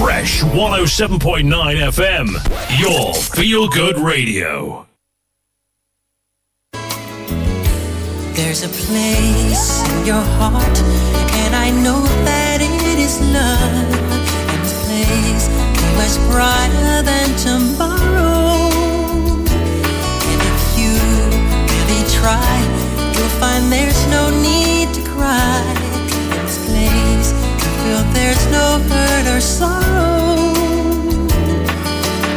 Fresh 107.9 FM, your feel good radio. There's a place in your heart, and I know that it is love. And this place is brighter than tomorrow. And if you really try, you'll find there's no need to cry. There's no hurt or sorrow.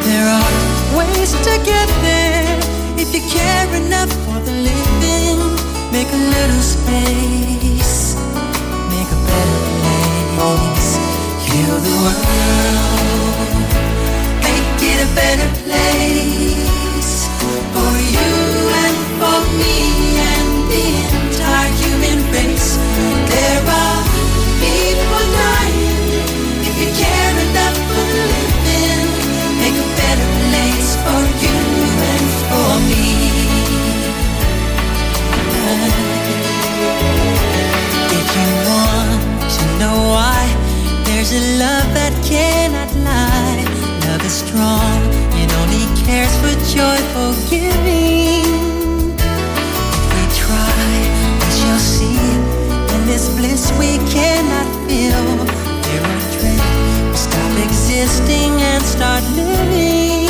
There are ways to get there if you care enough for the living. Make a little space, make a better place. Heal the world, make it a better place for you and for me and the entire human race. There are a love that cannot lie. Love is strong, it only cares for joyful giving. If we try, we shall see. In this bliss we cannot feel. There dreams, we stop existing and start living.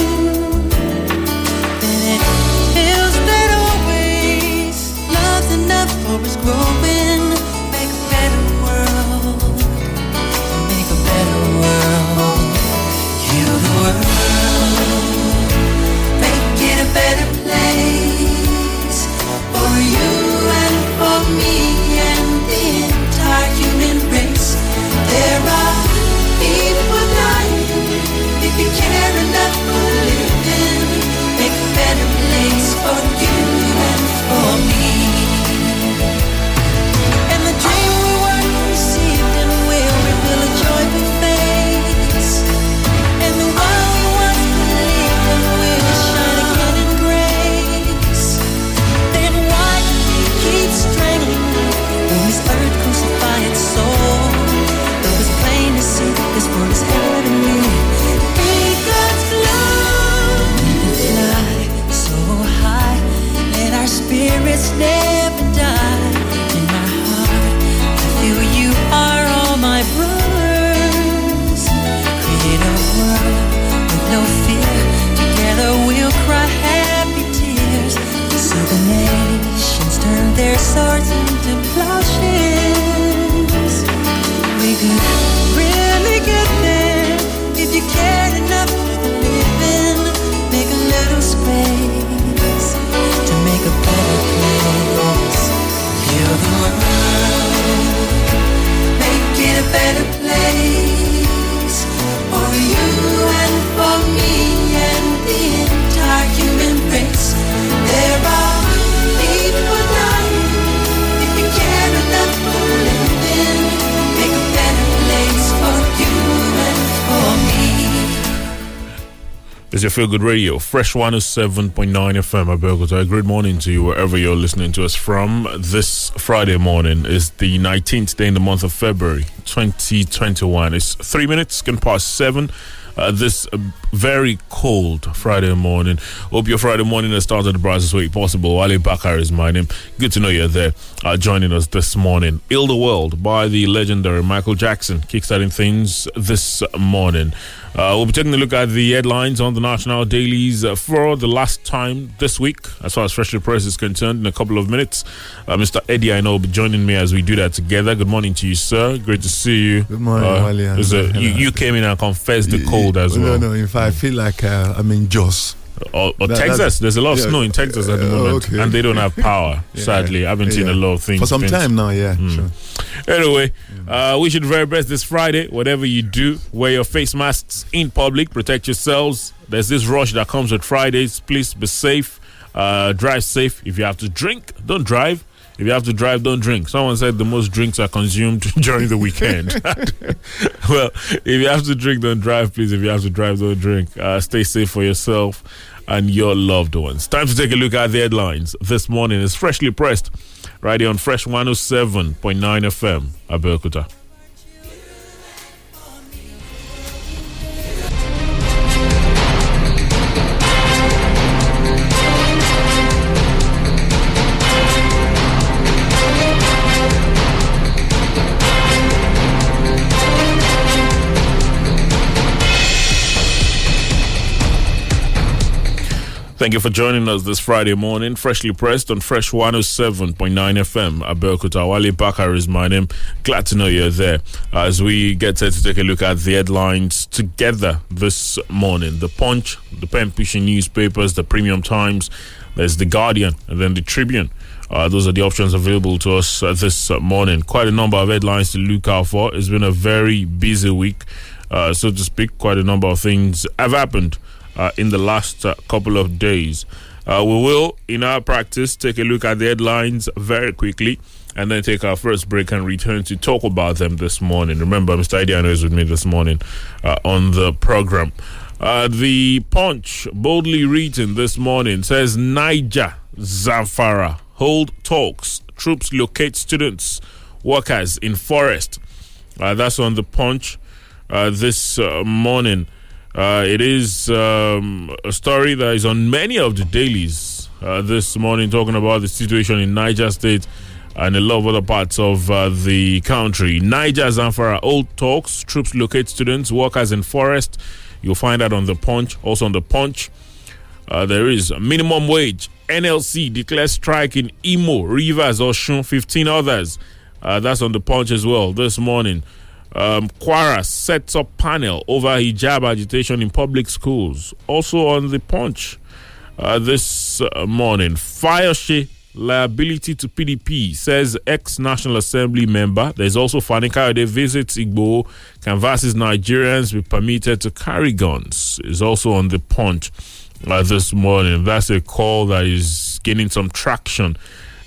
Feel Good Radio, Fresh 107.9 FM, Abeokuta. Good morning to you wherever you're listening to us from. This Friday morning is the 19th day in the month of February 2021. It's three minutes, can pass seven. Uh, this uh, very cold Friday morning. Hope your Friday morning has started the brightest way possible. Wale Bakar is my name. Good to know you're there uh, joining us this morning. Heal the World by the legendary Michael Jackson, kickstarting things this morning. Uh, we'll be taking a look at the headlines on the national dailies uh, for the last time this week, as far as Freshly Press is concerned, in a couple of minutes. Uh, Mr. Eddie, I know, will be joining me as we do that together. Good morning to you, sir. Great to see you. Good morning, Uh, and- you, you came in and confessed the cold as well. No, no. In fact, I feel like uh, I'm in Jos. Or, or That- Texas. There's a lot of yeah, snow in Texas at the moment, okay. and they don't have power. Yeah, sadly, I haven't seen a lot of things For some time now, yeah. Mm. Sure. Anyway, uh, wish you the very best this Friday. Whatever you do, wear your face masks in public, protect yourselves. There's this rush that comes with Fridays. Please be safe, uh, drive safe. If you have to drink, don't drive. If you have to drive, don't drink. Someone said the most drinks are consumed during the weekend. well, if you have to drink, don't drive, please. If you have to drive, don't drink. Uh, stay safe for yourself and your loved ones. Time to take a look at the headlines this morning. It's freshly pressed right here on Fresh 107.9 FM, Abeokuta. Thank you for joining us this Friday morning, freshly pressed on Fresh 107.9 FM. Abeokuta Wale Bakar is my name. Glad to know you're there as we get set to take a look at the headlines together this morning. The Punch, the pen pushing newspapers, the Premium Times, there's the Guardian, and then the Tribune. Uh, those are the options available to us uh, this uh, morning. Quite a number of headlines to look out for. It's been a very busy week, uh, so to speak. Quite a number of things have happened uh, in the last uh, couple of days. Uh, we will, in our practice, take a look at the headlines very quickly and then take our first break and return to talk about them this morning. Remember, Mr. Idiano is with me this morning uh, on the program. Uh, the Punch, boldly written this morning, says Niger Zamfara hold talks. Troops locate students, workers in forest. Uh, that's on the Punch this morning. Uh, it is um, a story that is on many of the dailies uh, this morning, talking about the situation in Niger State and a lot of other parts of uh, the country. Niger Zamfara old talks, troops locate students, workers in forest. You'll find that on the Punch. Also on the Punch, uh, there is a minimum wage. NLC declares strike in Imo, Rivers, Osun, 15 others. Uh, that's on the Punch as well this morning. Um, Kwara sets up panel over hijab agitation in public schools. Also on the punch uh, this uh, morning, Fayose liability to PDP says ex National Assembly member. There's also Fani Kayode visits Igboho, canvasses Nigerians be permitted to carry guns. Is also on the punch uh, this morning. That's a call that is gaining some traction,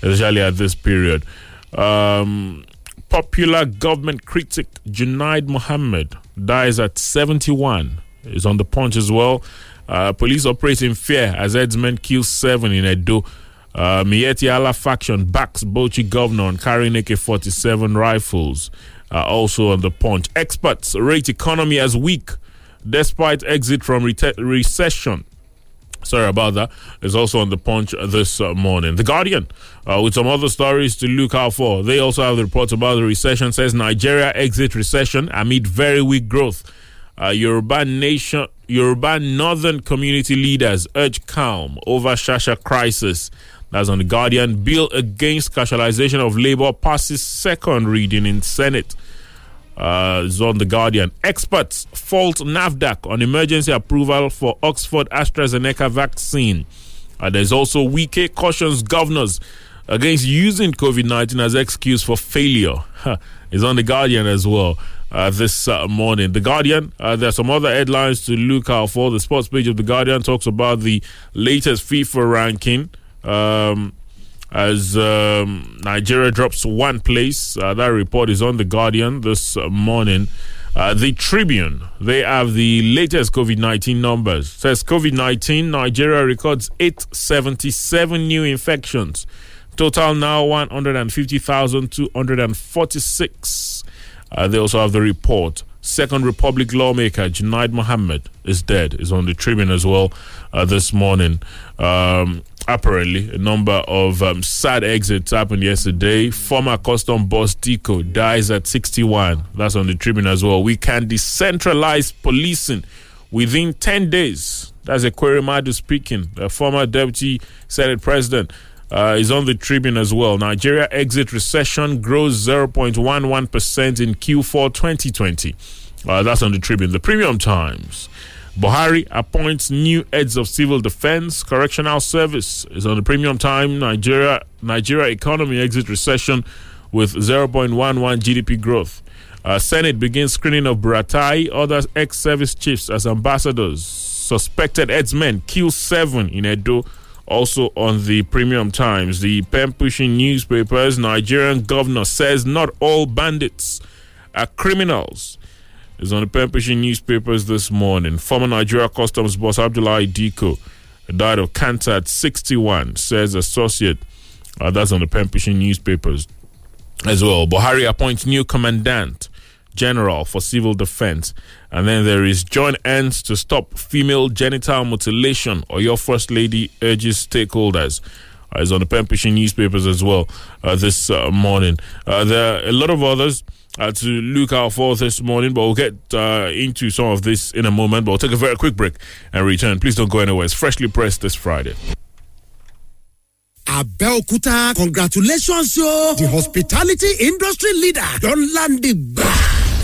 especially at this period. Um, popular government critic Junaid Mohammed dies at 71. Is on the punch as well. Uh, police operate in fear as headsmen kill seven in Edo. Uh, Allah faction backs Bauchi governor on carrying AK 47 rifles. Uh, also on the punch. Experts rate economy as weak despite exit from re- recession. Sorry about that. It's also on the punch this uh, morning. The Guardian, uh, with some other stories to look out for. They also have the reports about the recession. Says Nigeria exit recession amid very weak growth. Uh, Yoruba nation, Yoruba northern community leaders urge calm over Shasha crisis. That's on the Guardian. Bill against casualization of labor passes second reading in Senate uh, is on the Guardian. Experts fault NAFDAC on emergency approval for Oxford AstraZeneca vaccine. Uh, there's also Wike cautions governors against using COVID 19 as excuse for failure. is on the Guardian as well. Uh, this uh, morning. The Guardian, uh, there are some other headlines to look out for. The sports page of The Guardian talks about the latest FIFA ranking. Um, as um, Nigeria drops one place. Uh, that report is on The Guardian this morning. Uh, the Tribune, they have the latest COVID 19 numbers. says COVID 19, Nigeria records 877 new infections. Total now 150,246. Uh, they also have the report. Second Republic lawmaker Junaid Mohammed is dead, is on the Tribune as well uh, this morning. Um, apparently, a number of um, sad exits happened yesterday. Former custom boss Diko dies at 61. That's on the Tribune as well. We can decentralize policing within 10 days. That's Ekweremadu speaking, the former deputy Senate president. Uh, is on the Tribune as well. Nigeria exit recession grows 0.11% in Q4 2020. Uh, that's on the Tribune. The Premium Times. Buhari appoints new heads of civil defense. Correctional service is on the premium time. Nigeria Nigeria economy exit recession with 0.11 GDP growth. Uh, Senate begins screening of Buratai, other ex-service chiefs as ambassadors. Suspected headsmen kill seven in Edo. Also on the Premium Times, the pen pushing newspapers, Nigerian governor says not all bandits are criminals is on the pushing newspapers this morning. Former Nigeria Customs boss Abdullahi Diko died of cancer at 61, says associate. Uh, that's on the pushing newspapers as well. Buhari appoints new commandant general for civil defense. And then there is joint ends to stop female genital mutilation, Oyo first lady urges stakeholders. Uh, is on the pushing newspapers as well uh, this uh, morning. Uh, there are a lot of others uh, to look out for this morning, but we'll get uh, into some of this in a moment. But we'll take a very quick break and return. Please don't go anywhere. It's freshly pressed this Friday. Abeokuta, congratulations, yo! The hospitality industry leader don land the bar.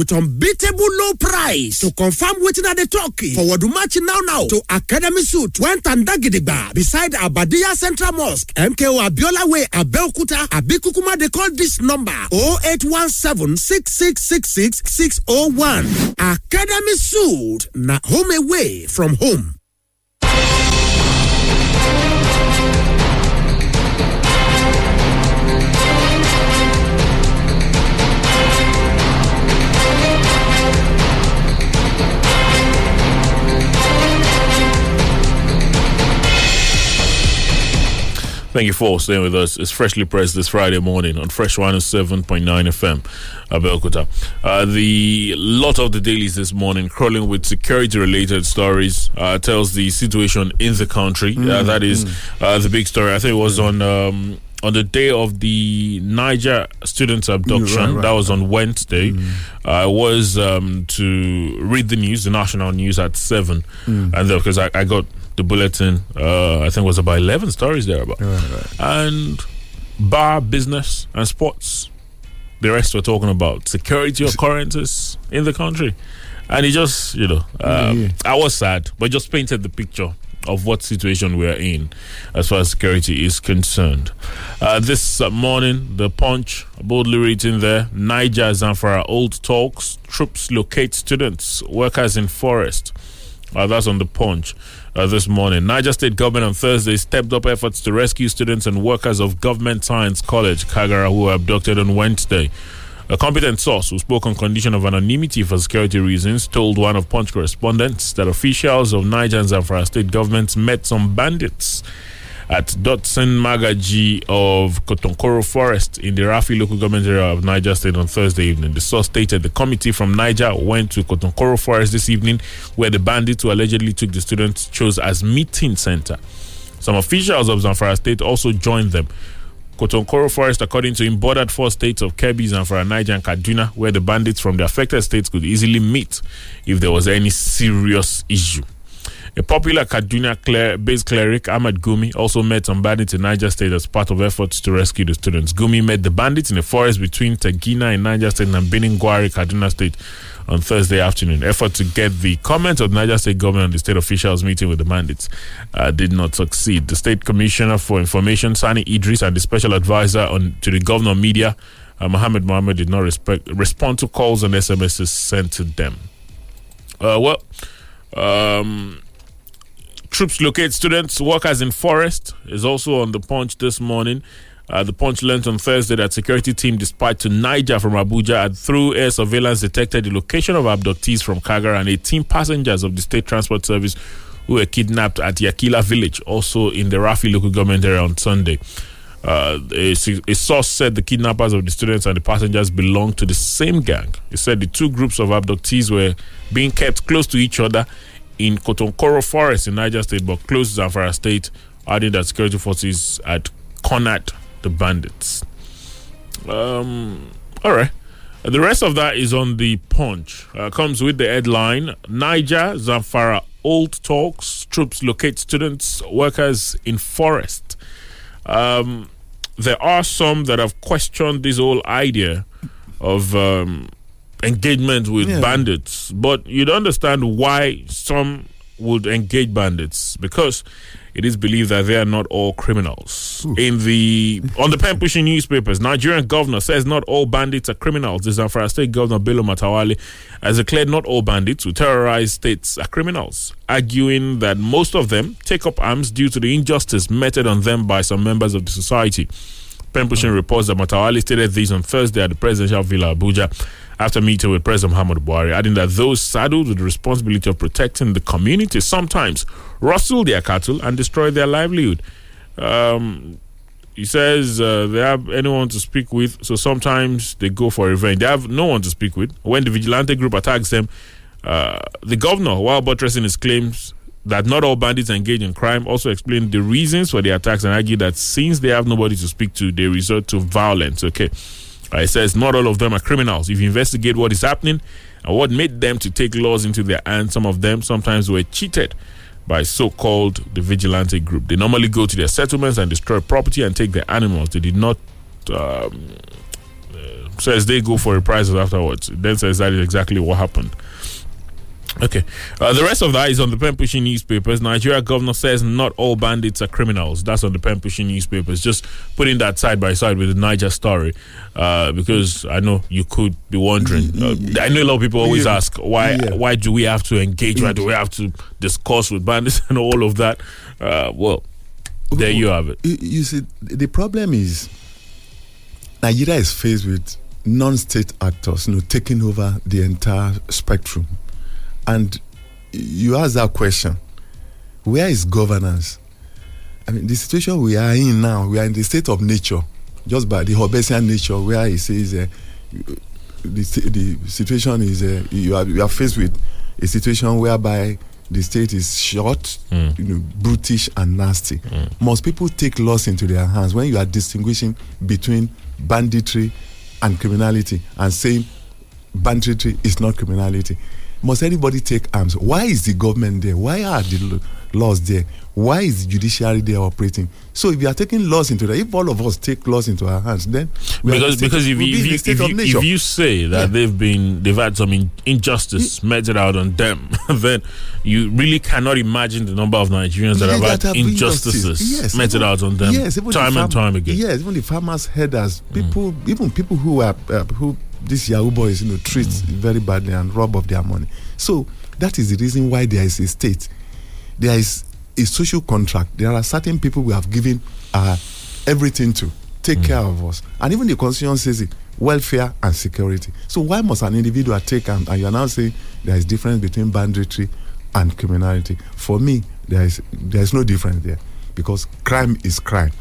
with unbeatable low price. To confirm wetin I dey talk, forward match now now. To Academy Suit went and Gidigba beside Abadia Central Mosque, MKO Abiola Way, Abeokuta, Abikukuma they call this number. 0817 6666 601. Academy Suit, na home away from home. Thank you for staying with us. It's freshly pressed this Friday morning on Fresh 107.9 FM, Abeokuta. Uh, the lot of the dailies this morning crawling with security-related stories uh, tells the situation in the country. Mm, uh, that is uh, the big story. I think it was on. Um, on the day of the Niger students' abduction, right, right, that was on Wednesday, Mm. I was um, to read the news, the national news at seven, Mm. and because I, I got the bulletin, uh, I think it was about eleven stories there about, Right, right. and bar, business, and sports. The rest were talking about security occurrences in the country, and it just, you know, um, yeah. I was sad, but just painted the picture of what situation we are in as far as security is concerned. Uh, this uh, morning, the Punch boldly written there: Niger Zamfara old talks. Troops locate students, workers in forest. Uh, that's on the Punch uh, this morning. Niger State government on Thursday stepped up efforts to rescue students and workers of Government Science College, Kagara, who were abducted on Wednesday. A competent source who spoke on condition of anonymity for security reasons told one of Punch correspondents that officials of Niger and Zamfara state governments met some bandits at Dotson Magaji of Kotonkoro Forest in the Rafi local government area of Niger State on Thursday evening. The source stated the committee from Niger went to Kotonkoro Forest this evening where the bandits who allegedly took the students chose as meeting center. Some officials of Zamfara State also joined them. Kotonkoro Forest, according to him, bordered four states of Kebbi, Zamfara, Niger, and Kaduna, where the bandits from the affected states could easily meet if there was any serious issue. A popular Kaduna cler- based cleric, Ahmad Gumi, also met some bandits in Niger State as part of efforts to rescue the students. Gumi met the bandits in a forest between Tegina in Niger State and Birnin Gwari, Kaduna State on Thursday afternoon. Effort to get the comment of Niger State government and the state officials meeting with the bandits uh, did not succeed. The State Commissioner for Information, Sani Idris, and the Special Advisor on to the Governor Media, uh, Mohammed Mohammed, did not respect, respond to calls and SMSs sent to them. Uh, well, um, troops locate students, workers in forest is also on the punch this morning. Uh, the punch learned on Thursday that security team dispatched to Niger from Abuja and through air surveillance detected the location of abductees from Kagara and 18 passengers of the state transport service who were kidnapped at Yakila village, also in the Rafi local government area on Sunday. Uh, a, a source said the kidnappers of the students and the passengers belonged to the same gang. It said the two groups of abductees were being kept close to each other in Kotonkoro Forest in Niger State, but close to Zamfara State, adding that security forces had cornered the bandits. Um, all right. The rest of that is on the punch. Uh, comes with the headline Niger, Zamfara, old talks, troops locate students, workers in forest. Um, there are some that have questioned this whole idea of um, engagement with Yeah. bandits, but you'd understand why some would engage bandits because it is believed that they are not all criminals. In the on the pen pushing newspapers, Nigerian governor says not all bandits are criminals. The Zamfara State Governor Bello Matawale has declared not all bandits who terrorize states are criminals, arguing that most of them take up arms due to the injustice meted on them by some members of the society. Pen pushing hmm. reports that Matawale stated this on Thursday at the presidential villa Abuja after meeting with President Muhammad Buhari, adding that those saddled with the responsibility of protecting the community sometimes rustle their cattle and destroy their livelihood. Um, he says uh, they have anyone to speak with, so sometimes they go for revenge. They have no one to speak with. When the vigilante group attacks them, uh, the governor, while buttressing his claims that not all bandits engage in crime, also explained the reasons for the attacks and argued that since they have nobody to speak to, they resort to violence. Okay. Uh, it says not all of them are criminals. If you investigate what is happening and what made them to take laws into their hands, some of them sometimes were cheated by so-called the vigilante group. They normally go to their settlements and destroy property and take their animals. They did not. Um, uh, says they go for reprisals afterwards. Then says that is exactly what happened. Okay. Uh, the rest of that is on the pen pushing newspapers. Nigeria governor says not all bandits are criminals. That's on the pen pushing newspapers. Just putting that side by side with the Niger story, uh, because I know you could be wondering. Uh, I know a lot of people always Yeah. ask why Yeah. why do we have to engage? Why do we have to discuss with bandits and all of that? Uh, well, there you have it. You, you see, the problem is Nigeria is faced with non-state actors, you know, taking over the entire spectrum, and you ask that question: Where is governance? I mean, the situation we are in now, we are in the state of nature, just by the Hobbesian nature, where it says uh, the the situation is uh, you are you are faced with a situation whereby the state is short, Mm. you know, brutish and nasty. Most people take laws into their hands when you are distinguishing between banditry and criminality and saying banditry is not criminality. Must anybody take arms? Why is the government there? Why are the laws there? Why is the judiciary there operating? So if you are taking laws into that, if all of us take laws into our hands, then we are in a because because if you, if you, if you, if you say that Yeah. they've been they've had some in, injustice meted out on them, then you really cannot imagine the number of Nigerians that have had that have injustices justice. Yes, meted even- out on them yes, even the time and time again. Yes, even the farmers' headers, people, even people who are uh, who these Yahoo boys, you know, treat very badly and rob of their money. So that is the reason why there is a state. There is a social contract. There are certain people we have given uh, everything to take care of us, and even the constitution says it: welfare and security. So why must an individual take and, and you are now saying there is difference between banditry and criminality? For me, there is there is no difference there because crime is crime.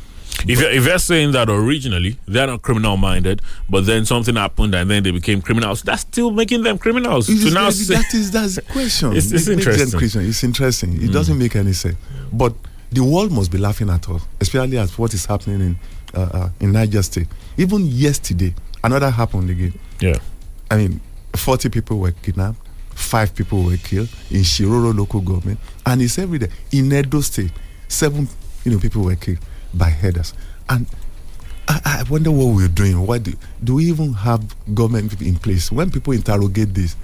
If you're, if you're saying that originally they're not criminal minded, but then something happened and then they became criminals, that's still making them criminals. It to now that- say, that is that's the question. It's- it's It interesting. Mm. Christian. It's interesting. It doesn't make any sense. But the world must be laughing at us, especially at what is happening in uh, uh, in Niger State. Even yesterday, another happened again. yeah, I mean, 40 people were kidnapped, five people were killed in Shiroro local government, and it's every day. In Edo State, seven you know, people were killed by headers. And I, I wonder what we're doing. Why do, do we even have government in place? When people interrogate this,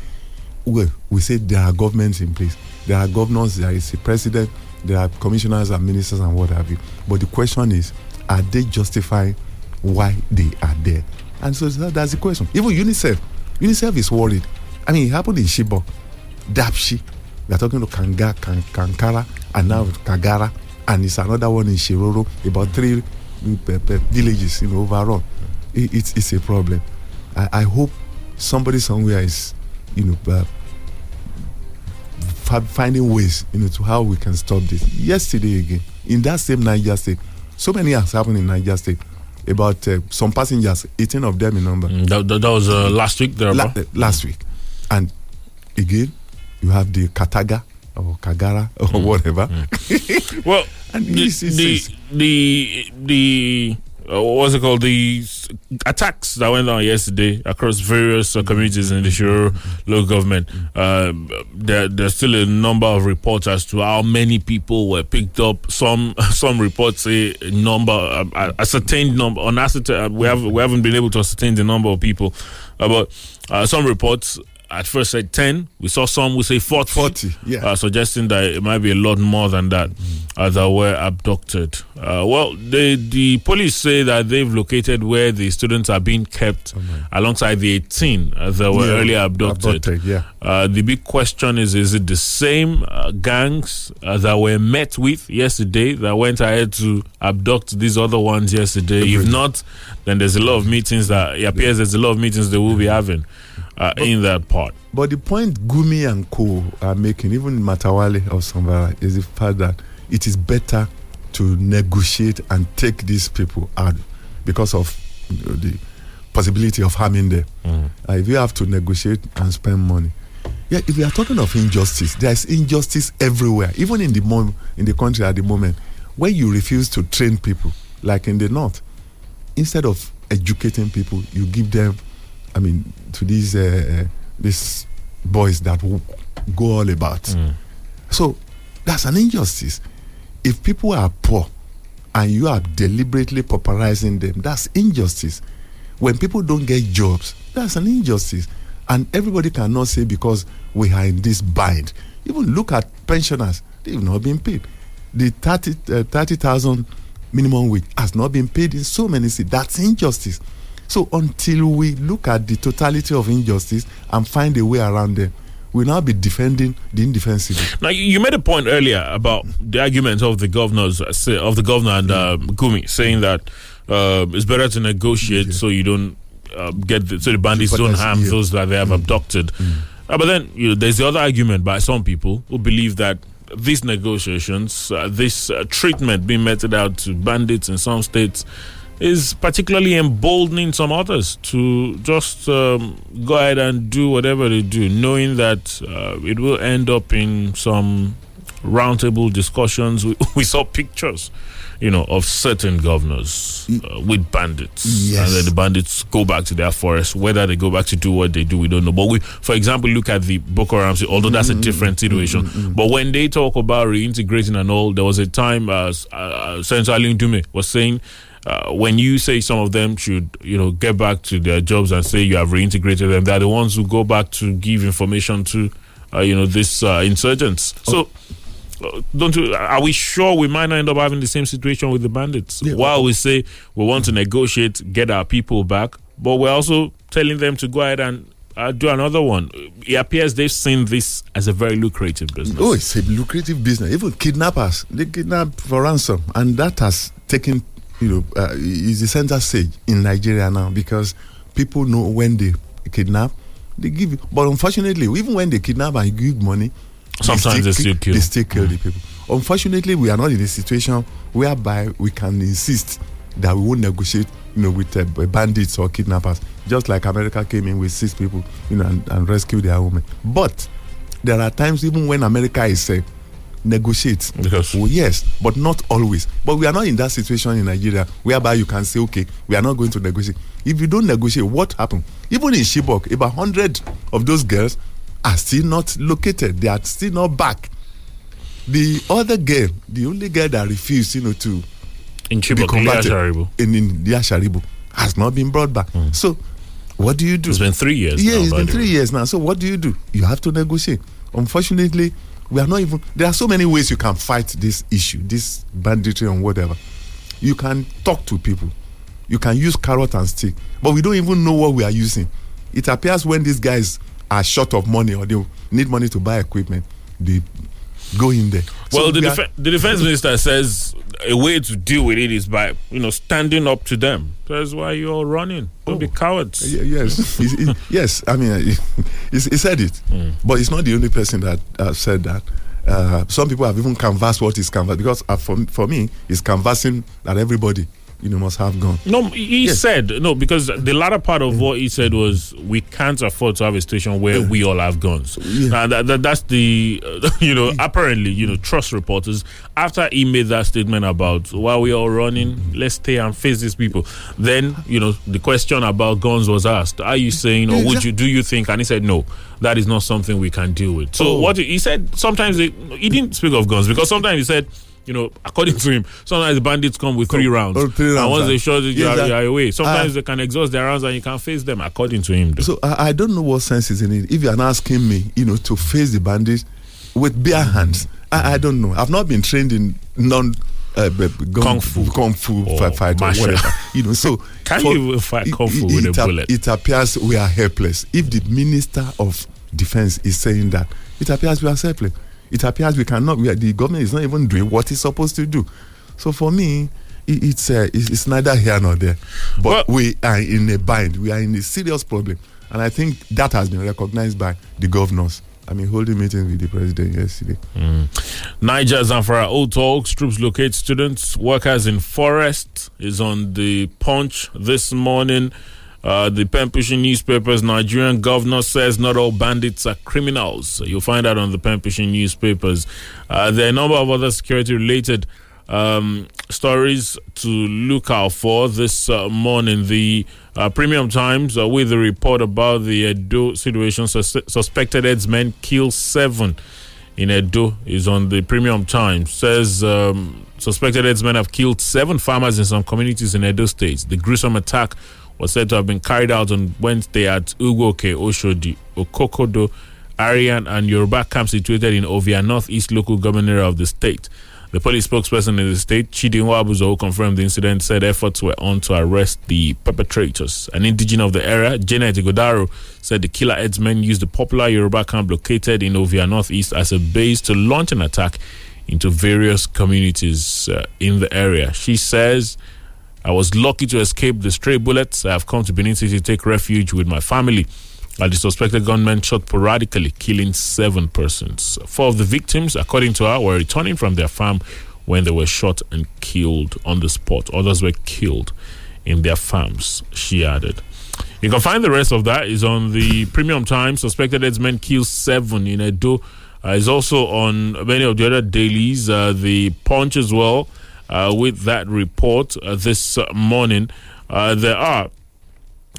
well, we say there are governments in place. There are governors, there is a president, there are commissioners and ministers and what have you. But the question is, are they justifying why they are there? And so that, that's the question. Even UNICEF, UNICEF is worried. I mean, it happened in Chibok, Dapchi. They're talking to Kanga, Kan- Kankara, and now Kagara, and it's another one in Shiroro, about three mm, villages, you know, overall. It, it's, it's a problem. I, I hope somebody somewhere is, you know, uh, finding ways, you know, to how we can stop this. Yesterday again, in that same Niger state, so many has happened in Niger state. About uh, some passengers, 18 of them in number, Mm, that, that, that was uh, last week. There, la- uh, last week. And again, you have the Kataga or Kagara or whatever. Well, And the the the, the uh, what's it called? The attacks that went on yesterday across various uh, communities in the Shiro local government. Uh, there, there's still a number of reports as to how many people were picked up. Some some reports say a number, uh, ascertained number, unascertained. We have we haven't been able to ascertain the number of people, uh, but uh, some reports. At first said 10. We saw some who say 40. 40, yeah. Uh, suggesting that it might be a lot more than that uh, that were abducted. Uh, well, the the police say that they've located where the students are being kept alongside the 18 uh, that were Yeah, earlier abducted. abducted, yeah. Uh, the big question is: Is it the same uh, gangs uh, that were met with yesterday that went ahead to abduct these other ones yesterday? If not, then there's a lot of meetings that it appears there's a lot of meetings they will be having. Uh, in that part. But the point Gumi and Co are making, even Matawale or Zamfara, is the fact that it is better to negotiate and take these people out because of you know, the possibility of harming them. Uh, if you have to negotiate and spend money, yeah. If we are talking of injustice, there is injustice everywhere, even in the mom- in the country at the moment, where you refuse to train people, like in the north. Instead of educating people, you give them, I mean, to these uh, these boys that go all about. So that's an injustice. If people are poor and you are deliberately pauperizing them, that's injustice. When people don't get jobs, that's an injustice. And everybody cannot say because we are in this bind. Even look at pensioners, they've not been paid. The 30 uh, 30,000 minimum wage has not been paid in so many cities. That's injustice. So until we look at the totality of injustice and find a way around them, we'll now be defending the indefensible. Now, you made a point earlier about the argument of the governors, uh, of the governor and uh, Gumi, saying that uh, it's better to negotiate so you don't uh, get the, so the bandits don't harm yeah. those that they have abducted. Uh, but then you know, there's the other argument by some people who believe that these negotiations, uh, this uh, treatment being meted out to bandits in some states, is particularly emboldening some others to just um, go ahead and do whatever they do, knowing that uh, it will end up in some roundtable discussions. We, we saw pictures, you know, of certain governors uh, with bandits, Yes. and then the bandits go back to their forest. Whether they go back to do what they do, we don't know. But we, for example, look at the Boko Haram. Although that's a different situation, but when they talk about reintegrating and all, there was a time as uh, uh, Senator Ali was saying. Uh, when you say some of them should, you know, get back to their jobs and say you have reintegrated them, they're the ones who go back to give information to, uh, you know, these uh, insurgents. So, uh, don't you, are we sure we might not end up having the same situation with the bandits? Yeah. While we say we want to negotiate, get our people back, but we're also telling them to go ahead and uh, do another one. It appears they've seen this as a very lucrative business. Oh, it's a lucrative business. Even kidnappers, they kidnap for ransom, and that has taken, you know, uh, is the center stage in Nigeria now because people know when they kidnap, they give. you- But unfortunately, even when they kidnap and give money, Sometimes they still kill. They still kill the people. Unfortunately, we are not in a situation whereby we can insist that we won't negotiate, you know, with uh, bandits or kidnappers. Just like America came in with six people, you know, and, and rescued their women. But there are times even when America is uh, negotiate. Because- Oh, yes, but not always. But we are not in that situation in Nigeria whereby you can say, okay, we are not going to negotiate. If you don't negotiate, what happened? Even in Chibok, about hundred of those girls are still not located. They are still not back. The other girl, the only girl that refused, you know, to In be Chibok, converted Sharibu. in, in Leah Sharibu has not been brought back. Hmm. So, what do you do? It's been three years. Yeah, now, it's been three years now. So what do you do? You have to negotiate. Unfortunately, we are not even. There are so many ways you can fight this issue, this banditry and whatever. You can talk to people. You can use carrot and stick, but we don't even know what we are using. It appears when these guys are short of money or they need money to buy equipment, they go in there. So Well, the, we are- the defense minister says a way to deal with it is by you know standing up to them. That's why you're running. Don't be Oh. cowards. Y- yes, yes. I mean, he, he said it, but it's not the only person that uh, said that. Uh, some people have even canvassed what is canvassed because uh, for for me, it's canvassing that everybody you know must have gone. No, he Yes. said no because the latter part of what he said was we can't afford to have a station where we all have guns. Yeah. And that, that, that's the uh, you know apparently you know trust reporters after he made that statement about while we are running, let's stay and face these people. Then you know the question about guns was asked. Are you saying or would you do you think? And he said no, that is not something we can deal with. So Oh. what he said sometimes they, he didn't speak of guns because sometimes he said. You know, according to him, sometimes the bandits come with three rounds. oh, three And rounds, once uh, they show you yes, are, you are away, sometimes uh, they can exhaust their rounds and you can face them, according to him. Though. So I, I don't know what sense is in it. If you are asking me, you know, to face the bandits with bare hands, I, I don't know. I've not been trained in non. Uh, b- b- gun- Kung fu. kung fu or fight or whatever, you know. So Can for- you fight kung fu it- with a it ap- bullet? It appears we are helpless. If the minister of defense is saying that, it appears we are helpless. It appears we cannot. We are, the government is not even doing what it's supposed to do. So for me, it, it's, uh, it's it's neither here nor there. But Well- we are in a bind. We are in a serious problem, And I think that has been recognized by the governors. I mean, holding meetings with the president yesterday. Niger Zamfara Old Talks troops locate students, workers in forest is on the punch this morning. Uh, the Pen pushing newspapers, Nigerian governor says not all bandits are criminals. You'll find that on the Pen pushing newspapers. Uh, there are a number of other security related um, stories to look out for this uh, morning. The uh, Premium Times uh, with the report about the Edo situation. Sus- suspected headsmen kill seven in Edo is on the Premium Times. Says um, suspected headsmen have killed seven farmers in some communities in Edo State. The gruesome attack was said to have been carried out on Wednesday at Ugoke, Oshodi, Okokodo, Arian, and Yoruba camps situated in Ovia Northeast local government area of the state. The police spokesperson in the state, Chidi Nwabuzor, confirmed the incident, said efforts were on to arrest the perpetrators. An indigenous of the area, Janet Igodaro, said the killer headsmen used the popular Yoruba camp located in Ovia Northeast as a base to launch an attack into various communities uh, in the area. She says, I was lucky to escape the stray bullets. I have come to Benin City to take refuge with my family. Uh, the suspected gunman shot sporadically, killing seven persons. Four of the victims, according to her, were returning from their farm when they were shot and killed on the spot. Others were killed in their farms, she added. You can find the rest of that is on the Premium Times. Suspected headsmen kill seven in Edo. Uh, is also on many of the other dailies. Uh, the Punch as well with that report uh, this uh, morning. Uh, there are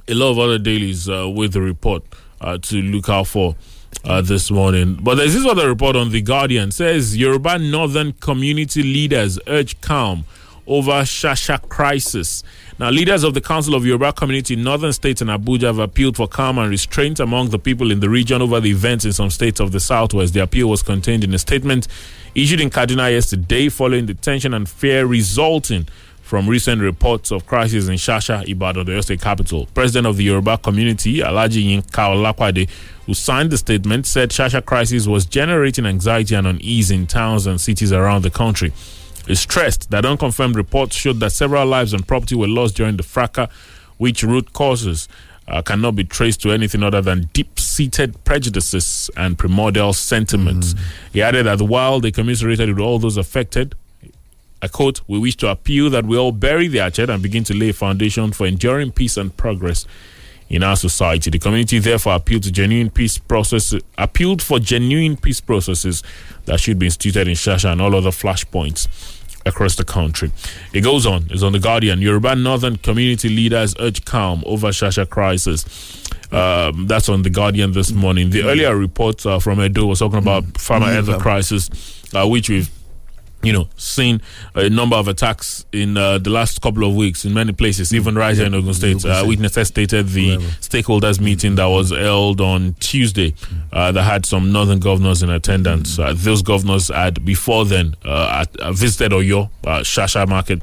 a lot of other dailies uh, with the report uh, to look out for uh, this morning. But this is what the report on The Guardian says Yoruba Northern community leaders urge calm over Shasha crisis. Now, leaders of the Council of Yoruba Community in northern states and Abuja have appealed for calm and restraint among the people in the region over the events in some states of the southwest. The appeal was contained in a statement issued in Kaduna yesterday following the tension and fear resulting from recent reports of crisis in Shasha, Ibadan, the state capital. President of the Yoruba community, Alhaji Yinka Olakwade, who signed the statement, said Shasha crisis was generating anxiety and unease in towns and cities around the country. He stressed that unconfirmed reports showed that several lives and property were lost during the fracas, which root causes uh, cannot be traced to anything other than deep seated prejudices and primordial sentiments. He added that while they commiserated with all those affected, I quote, we wish to appeal that we all bury the hatchet and begin to lay a foundation for enduring peace and progress in our society. The community therefore appealed to genuine peace process appealed for genuine peace processes that should be instituted in Shasha and all other flashpoints across the country. It goes on, it's on the Guardian. Yoruba Northern community leaders urge calm over Shasha crisis. Um, that's on the Guardian this morning. The earlier report uh, from Edo was talking about farmer Mm, health crisis, uh, which we've you know, seen a number of attacks in uh, the last couple of weeks in many places, even right here in Ogun State. Uh, State. witnesses stated the stakeholders meeting that was held on Tuesday uh, that had some northern governors in attendance. Uh, those governors had before then uh, at, uh, visited Oyo, uh, Shasha Market.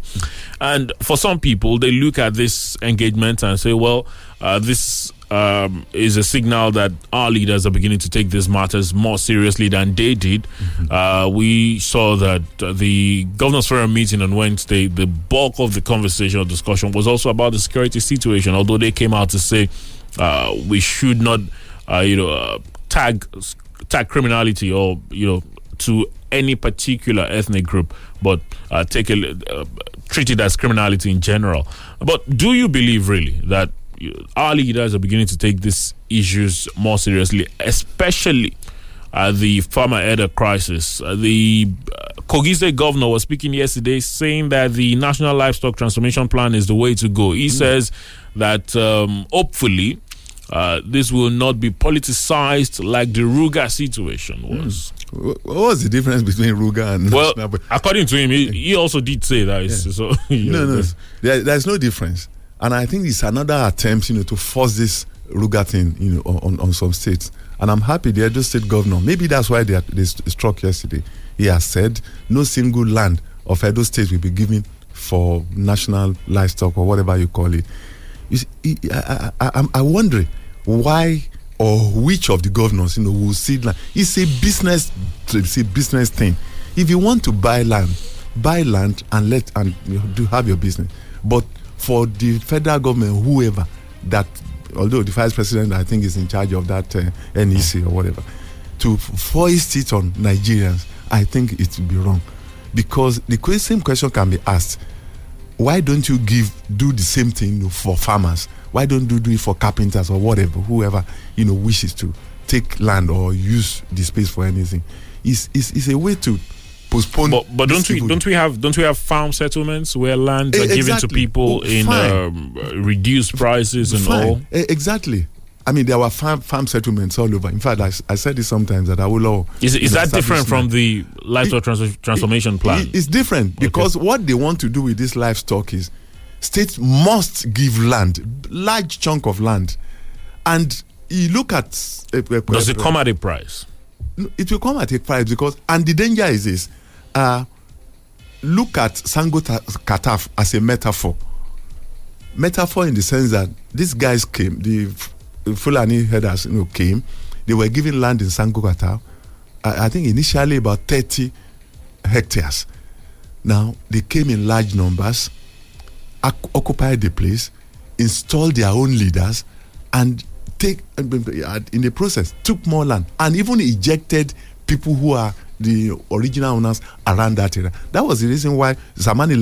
And for some people, they look at this engagement and say, well, uh, this um, is a signal that our leaders are beginning to take these matters more seriously than they did. Uh, we saw that the Governors Forum meeting on Wednesday, the bulk of the conversation or discussion was also about the security situation, although they came out to say uh, we should not, uh, you know, uh, tag tag criminality or you know to any particular ethnic group, but uh, take a uh, treat it as criminality in general. But do you believe really that our leaders are beginning to take these issues more seriously, especially uh, the farmer header crisis? Uh, the uh, Kogi State governor was speaking yesterday, saying that the National Livestock Transformation Plan is the way to go. He says that um, hopefully. Uh, this will not be politicized like the Ruga situation was. Wh- What was the difference between Ruga and Well, National? According to him, he, he also did say that. it's- So, you no, know, no, there, there's no difference, and I think it's another attempt, you know, to force this Ruga thing, you know, on, on some states. And I'm happy the Edo State governor. Maybe that's why they, they struck yesterday. He has said no single land of Edo State will be given for national livestock or whatever you call it. You see, I, I, I, I'm wondering why or which of the governors, you know, will see land. It's a business, it's a business thing. If you want to buy land, buy land and let and you know, do have your business. But for the federal government, whoever that although the vice president I think is in charge of that uh, NEC or whatever, to foist it on Nigerians, I think it would be wrong, because the same question can be asked: Why don't you give do the same thing for farmers? Why don't you do it for carpenters or whatever, whoever you know wishes to take land or use the space for anything? It's, it's, it's a way to postpone. But but don't we don't we have don't we have farm settlements where lands Eh, are given to people Oh, in um, reduced prices and Fine. all? Eh, exactly. I mean, there were farm, farm settlements all over. In fact, I, I said this sometimes that I will. Is is that different from the livestock trans- transformation plan? It's different because what they want to do with this livestock is states must give land, large chunk of land, and you look at. Uh, uh, Does it uh, come at a price? It will come at a price because and the danger is this uh look at sango Ta- kataf as a metaphor. Metaphor in the sense that these guys came the fulani herders you know came. They were given land in Zango Kataf I, I think initially about 30 hectares. Now they came in large numbers oc- occupied the place installed their own leaders and take in the process took more land and even ejected people who are the original owners around that area that was the reason why zamani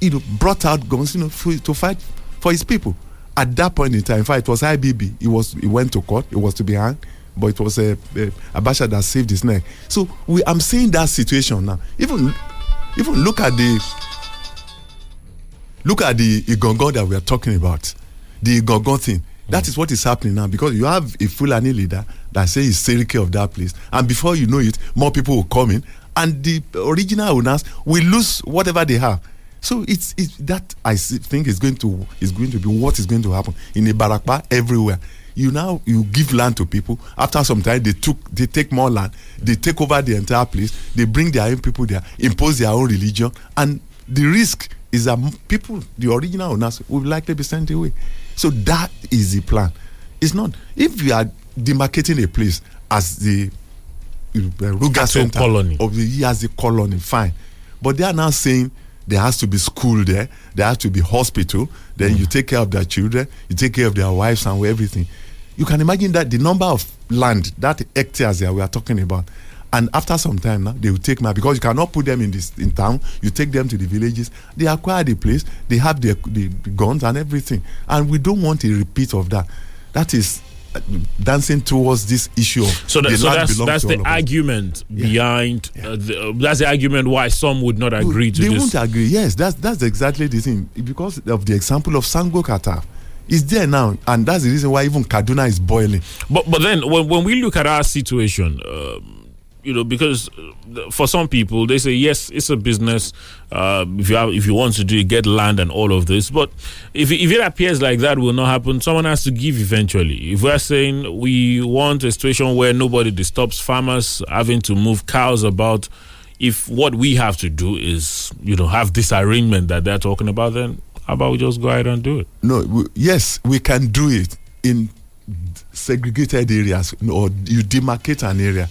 you know brought out guns you know for, to fight for his people at that point in time in fact it was ibb he was he went to court he was to be hanged but it was uh, uh, Abacha that saved his neck. So we, I'm seeing that situation now. Even, even look at the, look at the Igangan that we are talking about, the Igangan thing. That is what is happening now because you have a Fulani leader that says he's care of that place, and before you know it, more people will come in, and the original owners will lose whatever they have. So it's, it's that I think is going to is going to be what is going to happen in Ibarapa everywhere. You now you give land to people. After some time, they took they take more land. They take over the entire place. They bring their own people there, impose their own religion, and the risk is that people, the original owners, will likely be sent away. So that is the plan. It's not if you are demarcating a place as the uh, Ruga Center colony. of the year as the colony, fine. But they are now saying there has to be school there, there has to be hospital, then you take care of their children, you take care of their wives and everything. You can imagine that the number of land, that hectares there we are talking about. And after some time now, they will take my because you cannot put them in this in town. You take them to the villages. They acquire the place. They have their the, the guns and everything. And we don't want a repeat of that. That is uh, dancing towards this issue of So, that, so that's that's the all of us. argument behind. Uh, the, uh, that's the argument why some would not agree to they this. won't agree. Yes, that's that's exactly the thing. Because of the example of Zango Kataf. It's there now, and that's the reason why even Kaduna is boiling. But but then when, when we look at our situation, um, you know, because uh, for some people they say yes, it's a business. Uh, if you have, if you want to do get land and all of this. But if if it appears like that will not happen, someone has to give eventually. If we're saying we want a situation where nobody disturbs farmers having to move cows about. If what we have to do is, you know, have this arrangement that they're talking about, then how about we just go ahead and do it? No, we, yes, we can do it in segregated areas, or you demarcate an area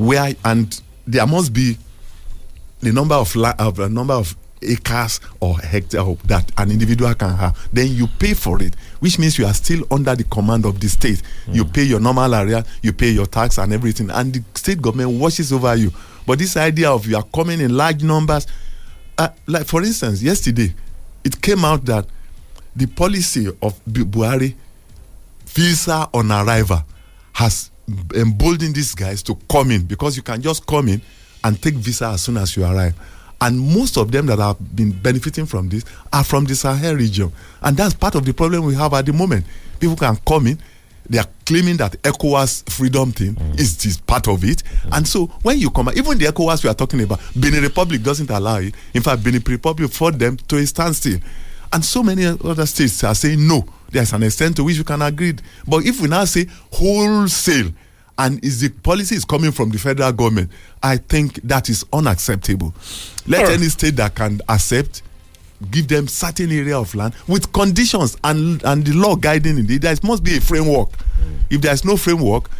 where, and there must be the number of la- of a number of acres or hectares that an individual can have. Then you pay for it, which means you are still under the command of the state. You pay your normal area, you pay your tax and everything, and the state government watches over you. But this idea of you are coming in large numbers, uh, like for instance, yesterday, it came out that the policy of Bu- Buhari, visa on arrival, has emboldened these guys to come in because you can just come in and take visa as soon as you arrive. And most of them that have been benefiting from this are from the Sahel region. And that's part of the problem we have at the moment. People can come in, they are claiming that ECOWAS freedom thing is, is part of it. And so when you come, even the ECOWAS we are talking about, Benin Republic doesn't allow it. In fact, Benin Republic for them to a standstill. And so many other states are saying no. There's an extent to which we can agree. But if we now say wholesale, and is the policy is coming from the federal government, I think that is unacceptable. Let any state that can accept give them certain area of land with conditions and and the law guiding it. There must be a framework. If there's no framework,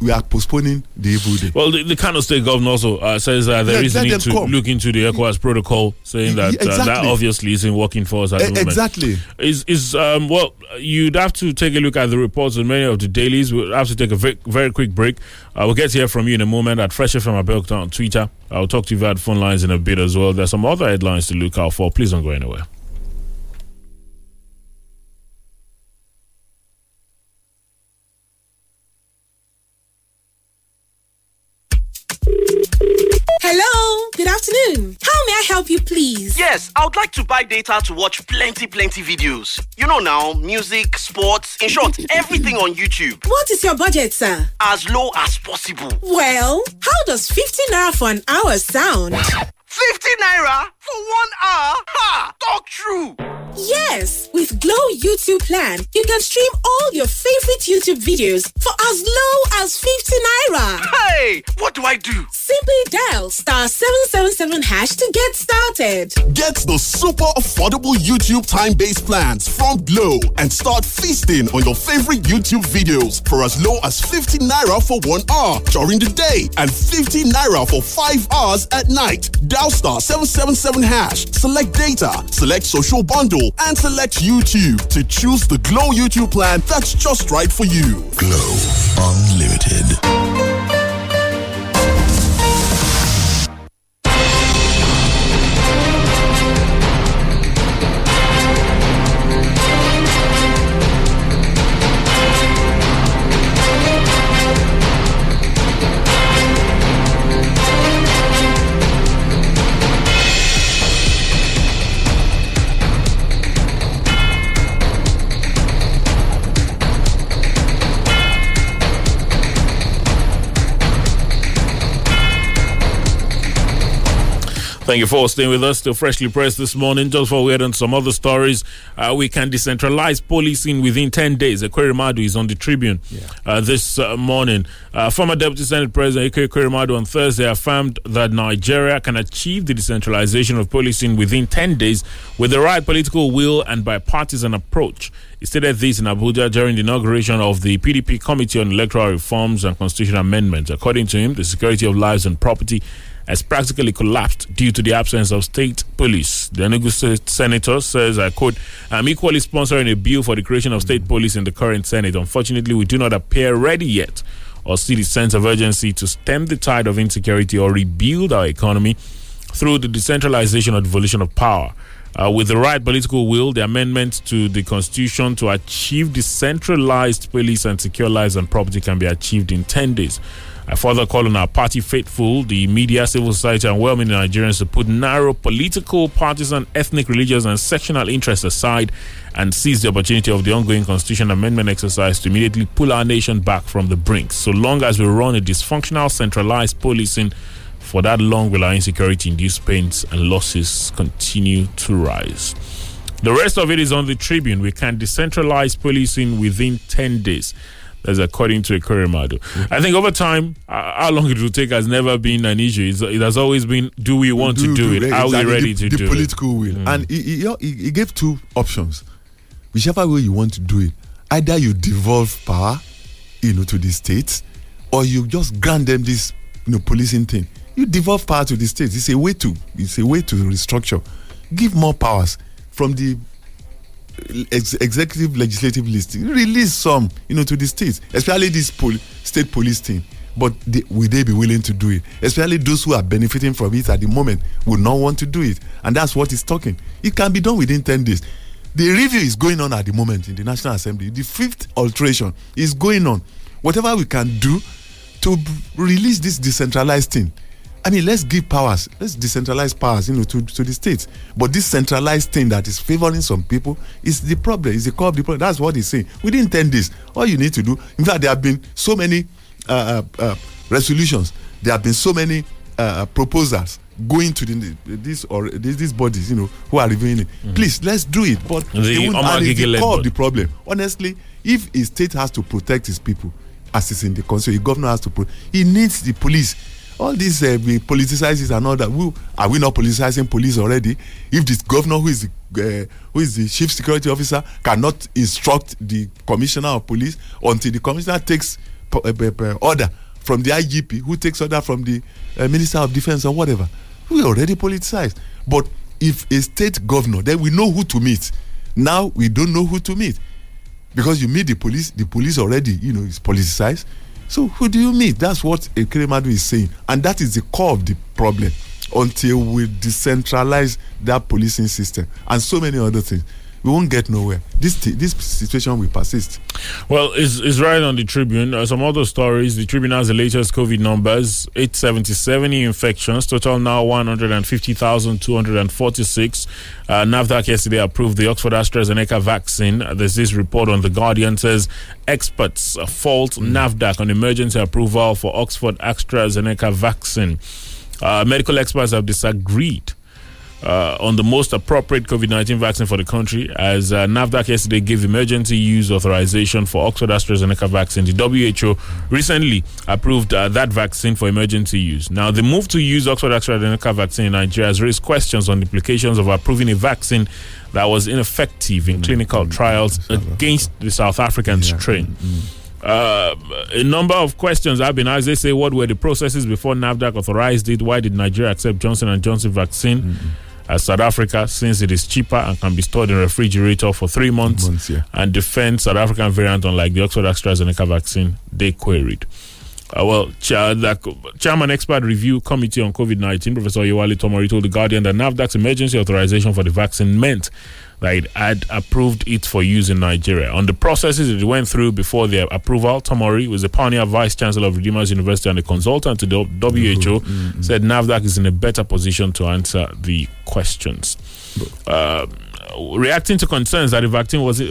we are postponing the evil day. Well, the, the Kano State governor also uh, says that there Yeah, is a need to come. look into the ECOWAS protocol, saying that Y- uh, that obviously isn't working for us at the moment. exactly. Is is um well, you'd have to take a look at the reports in many of the dailies. We'll have to take a very, very quick break. Uh, we'll get to hear from you in a moment at Fresh FM Abeokuta on Twitter. I'll talk to you via phone lines in a bit as well. There's some other headlines to look out for. Please don't go anywhere. Good afternoon. How may I help you, please? Yes, I would like to buy data to watch plenty, plenty videos. You know now, music, sports, in short, everything on YouTube. What is your budget, sir? As low as possible. Well, how does 50 naira for an hour sound? 50 naira for one hour? Ha! Talk true! Yes, with Glow YouTube plan, you can stream all your favorite YouTube videos for as low as 50 naira. Hey! What do I do? Simply dial star 777 hash to get started. Get the super affordable YouTube time-based plans from Glow and start feasting on your favorite YouTube videos for as low as 50 naira for one hour during the day and 50 naira for five hours at night. Dial star 777 hash, select data, select social bundle, and select YouTube to choose the Glow YouTube plan that's just right for you. Glow Unlimited. Thank you for staying with us. Still freshly pressed this morning. Just for we head on some other stories, uh, we can decentralize policing within 10 days. Ekweremadu is on the Tribune uh, this uh, morning. Uh, former Deputy Senate President Ike Madu on Thursday affirmed that Nigeria can achieve the decentralization of policing within 10 days with the right political will and bipartisan approach. He stated this in Abuja during the inauguration of the PDP Committee on Electoral Reforms and Constitutional Amendments. According to him, the security of lives and property has practically collapsed due to the absence of state police. The Enugu State Senator says, I quote, I'm equally sponsoring a bill for the creation of state police in the current Senate. Unfortunately, we do not appear ready yet or see the sense of urgency to stem the tide of insecurity or rebuild our economy through the decentralization or devolution of power. Uh, with the right political will, the amendment to the constitution to achieve decentralized police and secure lives and property can be achieved in 10 days. I further call on our party faithful, the media, civil society, and well meaning Nigerians to put narrow political, partisan, ethnic, religious, and sectional interests aside and seize the opportunity of the ongoing constitution amendment exercise to immediately pull our nation back from the brink. So long as we run a dysfunctional, centralized policing, for that long will our insecurity induced pains and losses continue to rise. The rest of it is on the Tribune. We can decentralize policing within 10 days. That's according to Ekweremadu. I think over time, uh, how long it will take has never been an issue. It's, it has always been, do we want to do, it? Are we ready the, to the do political will. And he, he, he- he gave two options. Whichever way you want to do it either you devolve power you know to the states or you just grant them this you know policing thing. You devolve power to the states it's a way to it's a way to restructure. Give more powers from the ex- executive legislative list release some you know to the states especially this pol- state police thing. But they, will they be willing to do it? Especially those who are benefiting from it at the moment will not want to do it. And that's what he's talking. It can be done within 10 days. The review is going on at the moment in the national assembly. The fifth alteration is going on. Whatever we can do to release this decentralized thing I mean, let's give powers, let's decentralize powers, you know, to, to the states. But this centralized thing that is favoring some people is the problem, is the core of the problem. That's what he's saying. We didn't 10 this. all you need to do, in fact, there have been so many uh, uh, uh, resolutions, there have been so many uh, proposals going to the, this or these, these bodies, you know, who are reviewing it. Please, let's do it. But The they won't- the core of the problem. Honestly, if a state has to protect its people, as is in the constitution, the governor has to pro- he needs the police. All these uh, we politicize it and all that. We, are we not politicizing police already? If this governor, who is the, uh, who is the chief security officer, cannot instruct the commissioner of police until the commissioner takes uh, uh, uh, order from the IGP, who takes order from the uh, Minister of Defense or whatever. We already politicized. But if a state governor, then we know who to meet. Now we don't know who to meet because you meet the police. The police already, you know, is politicized. So who do you meet? That's what Ekweremadu is saying, and that is the core of the problem. Until we decentralize that policing system and so many other things, we won't get nowhere. This this situation will persist. Well, it's, it's right on the Tribune. Uh, some other stories. The Tribune has the latest COVID numbers 877 infections, total now 150,246. Uh, NAFDAC yesterday approved the Oxford AstraZeneca vaccine. There's this report on The Guardian says experts fault NAFDAC on emergency approval for Oxford AstraZeneca vaccine. Uh, medical experts have disagreed uh, on the most appropriate COVID 19 vaccine for the country, as uh, NAFDAC yesterday gave emergency use authorization for Oxford AstraZeneca vaccine. The WHO recently approved uh, that vaccine for emergency use. Now, the move to use Oxford AstraZeneca vaccine in Nigeria has raised questions on the implications of approving a vaccine that was ineffective in clinical trials against the South African strain. Uh, a number of questions have been asked. They say, what were the processes before NAFDAC authorized it? Why did Nigeria accept Johnson and Johnson vaccine as South Africa, since it is cheaper and can be stored in a refrigerator for three months, Months, yeah. and defend South African variant unlike the Oxford AstraZeneca vaccine? They queried. Uh, well, cha- the Chairman Expert Review Committee on COVID 19, Professor Oyewale Tomori, told The Guardian that NAFDAC's emergency authorization for the vaccine meant that it had approved it for use in Nigeria. On the processes it went through before their approval, Tomori was the pioneer vice chancellor of Redeemers University and a consultant to the WHO, said NAFDAC is in a better position to answer the questions. Uh, reacting to concerns that the vaccine was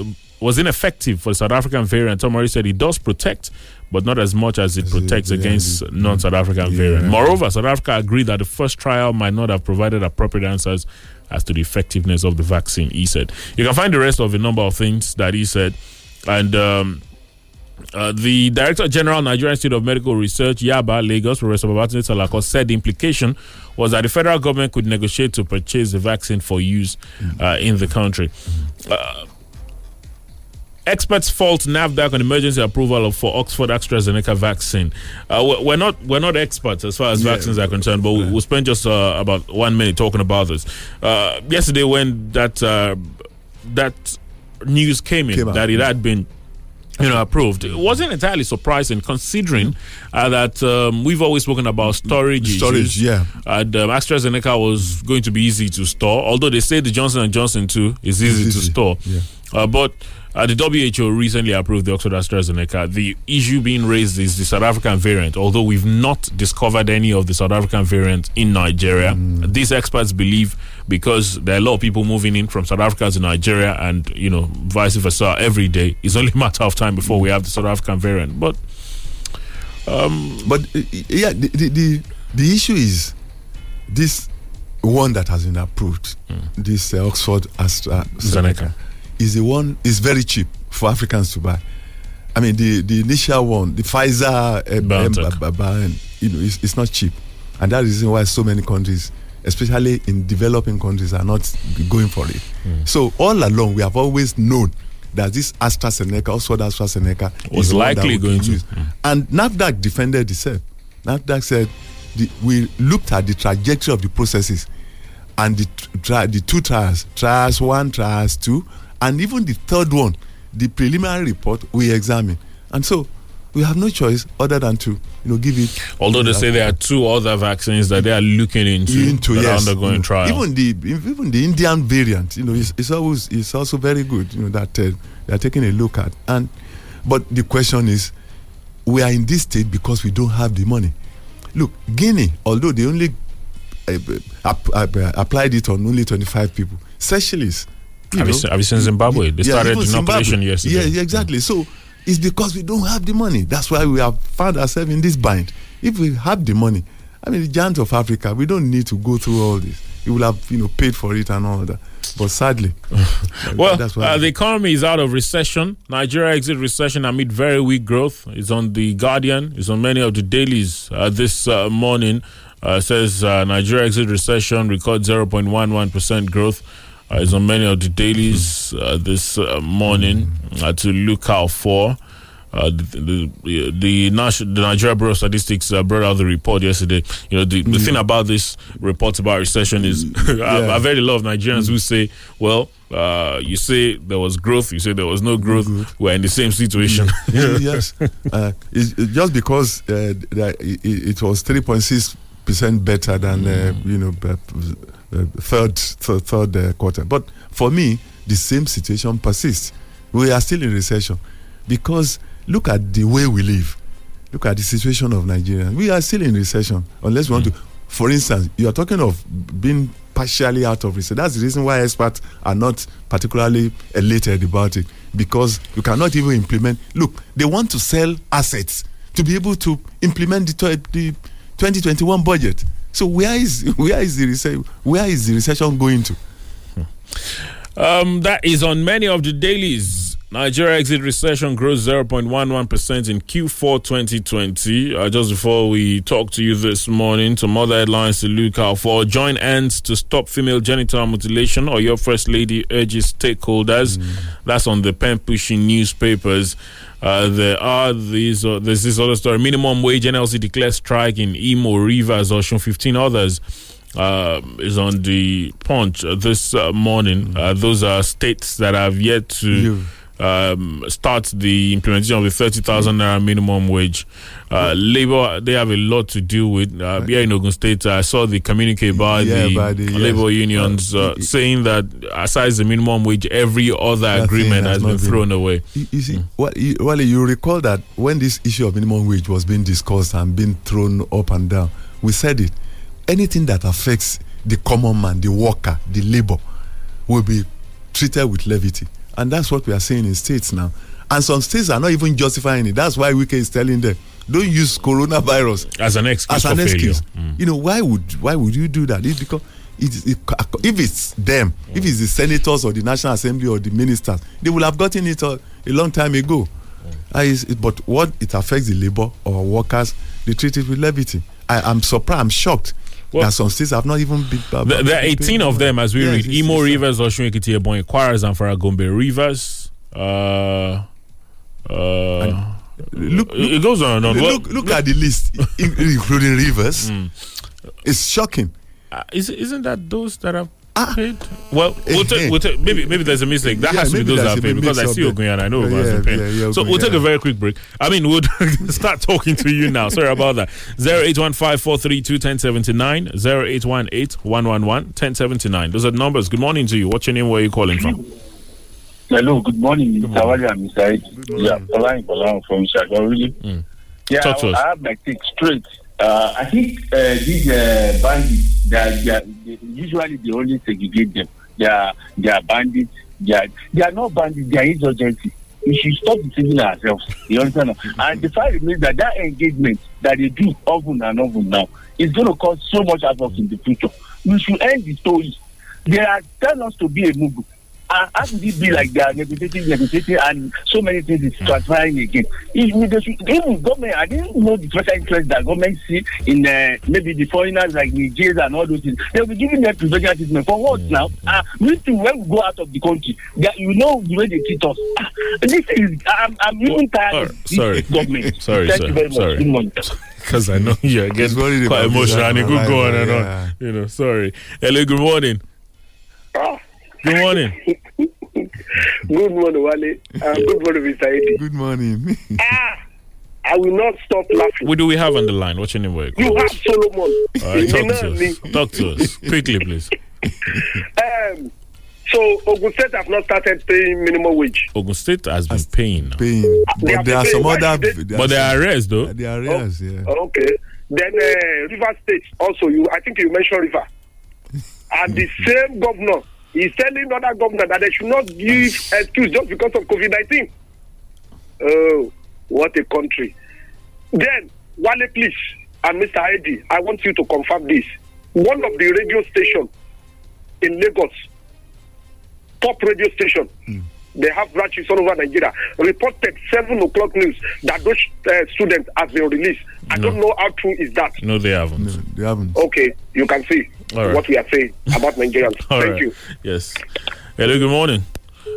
was ineffective for the South African variant, Tomori said it does protect, but not as much as it As it- protects yeah, against the- non-South African yeah. variant. Moreover, South Africa agreed that the first trial might not have provided appropriate answers as to the effectiveness of the vaccine. He said. You can find the rest of a number of things that he said, and. Um, uh, the Director General, Nigerian Institute of Medical Research, Yaba, Lagos, Professor Babatunde Salako, said the implication was that the federal government could negotiate to purchase the vaccine for use uh, in the country. Uh, experts fault NAFDAC on emergency approval of, for Oxford AstraZeneca vaccine. Uh, we're- not we're not experts as far as Yeah. vaccines are concerned, but we- we'll spend just uh, about one minute talking about this. Uh, yesterday, when that uh, that news came in Came that it had been you know, approved. It wasn't entirely surprising considering uh, that um, we've always spoken about storage. Storage, issues. yeah. And um, AstraZeneca was going to be easy to store, although they say the Johnson and Johnson too is easy, to store. yeah. Uh, but uh, the WHO recently approved the Oxford AstraZeneca. The issue being raised is the South African variant. Although we've not discovered any of the South African variant in Nigeria, Mm. these experts believe because there are a lot of people moving in from South Africa to Nigeria, and you know vice versa every day. It's only a matter of time before we have the South African variant. But But uh, yeah, the, the the the issue is this one that has been approved, this uh, Oxford AstraZeneca, Zeneca. Is the one is very cheap for Africans to buy. I mean, the the initial one, the Pfizer, uh, you know, it's, it's not cheap, and that is why so many countries, especially in developing countries, are not going for it. So all along, we have always known that this AstraZeneca, Oxford AstraZeneca, Was is the one that likely going to. use. And NAFDAC defended itself. NAFDAC said the, we looked at the trajectory of the processes and the, tri- the two trials, trials one, trials two, and even the third one, the preliminary report we examine And so we have no choice other than to you know give it. although they say there are two other vaccines that they are looking into, into that yes, are undergoing you know, trial. Even the even the Indian variant, you know, it's, it's always it's also very good. You know that uh, they are taking a look at. And but the question is, we are in this state because we don't have the money. Look, Guinea, although they only uh, ap- uh, applied it on only twenty five people, Seychelles. You have, you know, seen, have you seen Zimbabwe? They yeah, started inoculation Zimbabwe. yesterday. Yeah, exactly. So it's because we don't have the money. That's why we have found ourselves in this bind. If we have the money, I mean, the giant of Africa, we don't need to go through all this. We will have, you know, paid for it and all that. But sadly, Well, uh, the economy is out of recession. Nigeria exit recession amid very weak growth. It's on the Guardian. It's on many of the dailies uh, this uh, morning. Uh, says uh, Nigeria exit recession record 0.11 percent growth. Uh, it's on many of the dailies uh, this uh, morning uh, to look out for. uh, the, the, the, National, the Nigeria Bureau of Statistics uh, brought out the report yesterday. You know, the, the thing about this report about recession is I've, Yeah. I've heard a lot of Nigerians who say, well, uh, you say there was growth, you say there was no growth, we're in the same situation. yes. Uh, just because uh, it, it was 3.6 percent better than uh, you know third third, third uh, quarter. But for me, the same situation persists. We are still in recession because look at the way we live. Look at the situation of Nigeria. We are still in recession unless we want to. For instance, you are talking of being partially out of recession. That's the reason why experts are not particularly elated about it because you cannot even implement. Look, they want to sell assets to be able to implement the, the 2021 budget. So where is where is the recession? Where is the recession going to? Um, that is on many of the dailies. Nigeria exit recession grows 0.11% in Q4 2020. Uh, just before we talk to you this morning, some other headlines to look out for. Join ends to stop female genital mutilation, or your first lady urges stakeholders. That's on the pen pushing newspapers. Uh, there are these. Uh, there's this other story. Minimum wage NLC declares strike in Imo, Rivers, Osun. 15 others uh, is on the punch uh, this uh, morning. Uh, those are states that have yet to um, start the implementation of the 30,000 naira minimum wage. Uh, Labour, they have a lot to do with. Uh, here in Ogun State, I saw the communique by, Yeah, the, by the- yes. Labour unions uh, saying that aside the minimum wage, every other agreement has has been thrown away. You, you see, what you, well, you recall that when this issue of minimum wage was being discussed and being thrown up and down, we said it. Anything that affects the common man, the worker, the labor, will be treated with levity, and that's what we are saying in states now. And some states are not even justifying it. That's why Wike is telling them, don't use coronavirus As an excuse as an excuse. Mm. You know why would why would you do that? It's because it, it, if it's them, if it's the senators or the National Assembly or the ministers, they will have gotten it a, a long time ago. It's- but what it affects the labor or workers, they treat it with levity. I, I'm surprised. I'm shocked Well- that some states have not even been. There, there are 18 of them as we read. Imo Rivers, Osun Ekiti, Ebonyi, Kwara, Zamfara, Gombe Rivers. Uh, uh, Look, it it goes on and on. Well, look, look at the list, including rivers. It's shocking. uh, is, isn't that those that have Ah. Well, we'll take, we'll take, maybe maybe there's a mistake. That Yeah, has to be maybe those that there's have paid because I mix-up see there. Ogun and I know Yeah, Ogun has been yeah, paying. yeah, so we'll take a very quick break. I mean, we'll start talking to you now. Sorry about that. 0815 1079 0818 111 1079. Those are numbers. Good morning to you. What's your name? Where are you calling from? Hello, good morning, Mr. Wali and Mr. Ed. Yeah, Bolan Bolan from Shagon, really. Yeah, Talk to I, us. I have my take straight. Uh, I think uh, these uh, bandits, they are, they are, they, usually they only segregate them. They are, they are bandits. They are, they are not bandits, they are insurgency. We should stop deceiving ourselves. You understand? and the fact remains that that engagement that they do often and often now is going to cause so much havoc in the future. We should end the story. They are telling us to be a mugu. Uh, how could it be like they are negotiating, negotiating, and so many things is transpiring again? If they should, even government, I didn't know the special interest that government see in uh, maybe the foreigners like Nigeria and all those things. They'll be giving them prevention treatment for what now? Uh, we too, when we go out of the country, that you know the way they treat us. Ah, this is, I'm, I'm even tired Oh, of this sorry. government. Sorry, Thank sir. you very much. Sorry. Good morning. Because I know you're He's getting worried quite about emotional and it his could go life, on and on. You know, sorry. Hello, good morning. Good morning. Good morning, Wale. Uh, good morning, Mr. Eddie. Good morning. Ah, I will not stop laughing. What do we have on the line? What's your name? Where you You have Solomon. All right, talk to us. Talk to us quickly, please. Um, so Ogun State have not started paying minimum wage. Ogun State has been paying. Paying. They But have there are some other. but there are arrests though. There are areas, yeah. Okay. Then uh, River State also. You, I think you mentioned River. And the same governor is telling other governor that they should not give excuse just because of COVID nineteen. Oh, what a country! Then Wale, please, and Mr. Eddie, I want you to confirm this. One of the radio stations in Lagos, top radio station, they have branches all over Nigeria, reported seven o'clock news that those uh, students have been released. I don't know how true is that. No, they haven't. No, they haven't. Okay, you can see All right. what we are saying about Nigerians. Thank right. you. Yes. Hello, good morning.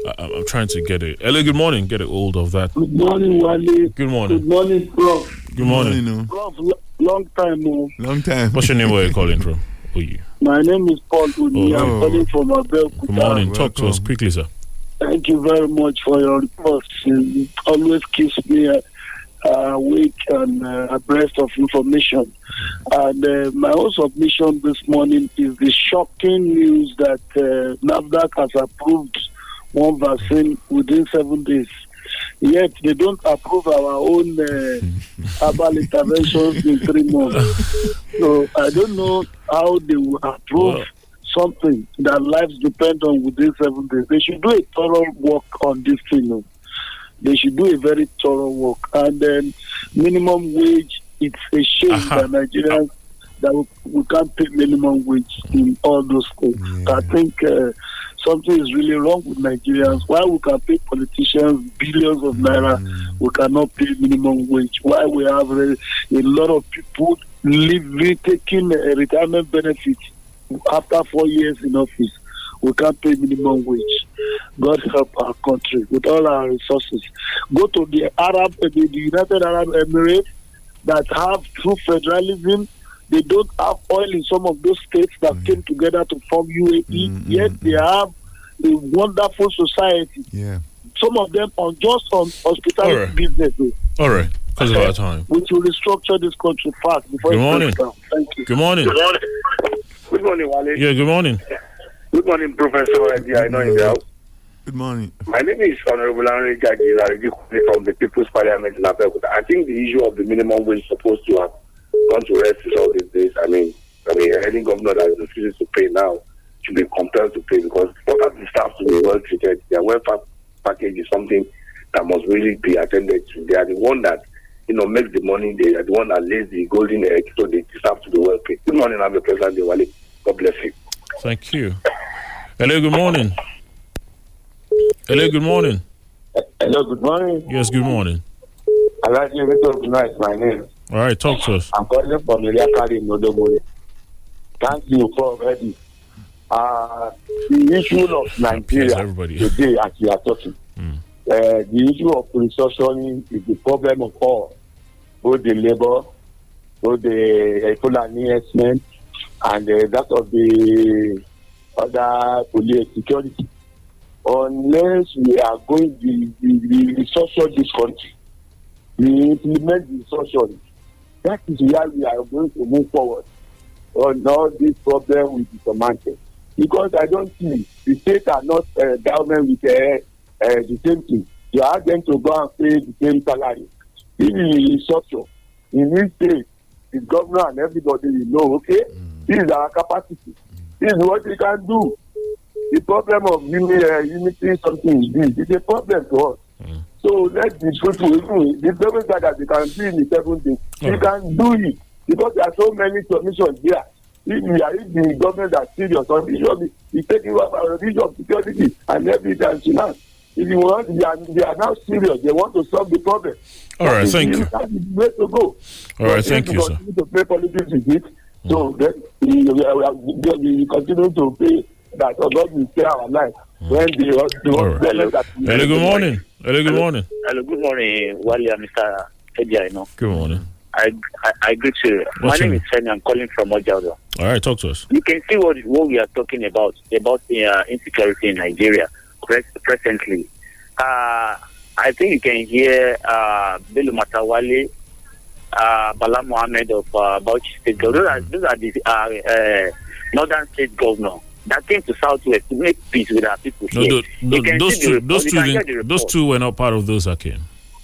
I, I'm trying to get it. Hello, good morning. Get it hold of that. Good morning, Wale. Good morning. Good morning, Prof. Good morning. no. Prof, lo- long time. Oh. Long time. What's your name? Where are you calling from? Oh, you. My name is Paul Uni. Oh. I'm calling from Abeokuta. Good morning. Talk to us quickly, sir. Thank you very much for your reports. It always keeps me uh, awake and uh, abreast of information. And uh, my own submission this morning is the shocking news that uh, NAFDAC has approved one vaccine within seven days. Yet they don't approve our own uh, herbal interventions in three months. So I don't know how they will approve something that lives depend on within seven days. They should do a thorough work on this thing. They should do a very thorough work. And then minimum wage, it's a shame Uh-huh. that Nigerians that we, we can't pay minimum wage in all those states. I think uh, something is really wrong with Nigerians. Why we can pay politicians billions of naira, we cannot pay minimum wage. Why we have a, a lot of people living, taking a retirement benefit after four years in office. We can't pay minimum wage. God help our country with all our resources. Go to the Arab, uh, the, the United Arab Emirates that have true federalism. They don't have oil in some of those states that mm. came together to form UAE. Mm, mm, Yet they have a wonderful society. Yeah. Some of them on just on hospitality All right. business. oh. All right. Because of our time. We should restructure this country fast before Good it morning. breaks down. Thank you. Good morning. Good morning, Wale. Yeah, good morning. Good morning, Professor Eddie. I know the house. Good morning. My name is Honorable Henry Larigi from the People's Parliament in Abeokuta. I think the issue of the minimum wage is supposed to have gone to rest all these days. I mean, I mean, any governor that is refusing to pay now should be compelled to pay because what the staff to be well treated, their welfare package is something that must really be attended to. They are the one that you know makes the money. They are the one that lays the golden egg, so they deserve to be well paid. Good morning, I'm the President. God bless you. Thank you. Hello, good morning. Hello, good morning. Hello, good morning. Yes, good morning. Alhaji Victor Tonight, my name. All right, talk to us. I'm calling from Iliakari in Odomori. Thank you for already. Uh, the issue of Nigeria today, as we are talking, uh, the issue of restructuring is the problem of all, both the labor, both the uh, Fulani herdsmen, and uh, that of the other police security. Unless we are going the, the restructure this country, we implement the restructuring, that is where we are going to move forward on all this problem with the surmounted. Because I don't see the states are not uh, government with uh, uh, the same thing. You ask them to go and pay the same salary. If you restructure in this state, the governor and everybody will know, okay, this is our capacity. This is what we can do. The problem of uh, unity something is this. It's a problem to us. So let the people, even the government that they can do in the seven days, they can do it because there are so many submissions there. If, we are, if the government are serious on the issue of the, the taking up our issue of security and everything and finance, if you want, they are, they are now serious. They want to solve the problem. All right, thank you. That is the way to go. All right, thank you, sir. to play politics with it, so then we, we, we, we continue to pay that oh, God will spare our life when the, the All right. hospital that Hello, good morning. Hello, good morning. Hello, good morning, Wally and Mr. Eddie. I know. Good morning. I, I, I greet you. What's My your name is Femi. I'm calling from Ojado. All right, talk to us. You can see what what we are talking about about the uh, insecurity in Nigeria presently. Uh, I think you can hear uh, Bello Matawale, uh, Bala Mohammed of uh, Bauchi State. Those are, those are the uh, uh, northern state governor that came to Southwest to make peace with our people No, here. tho- You tho- can those two, those two, can hear didn't- the those two were not part of those that came.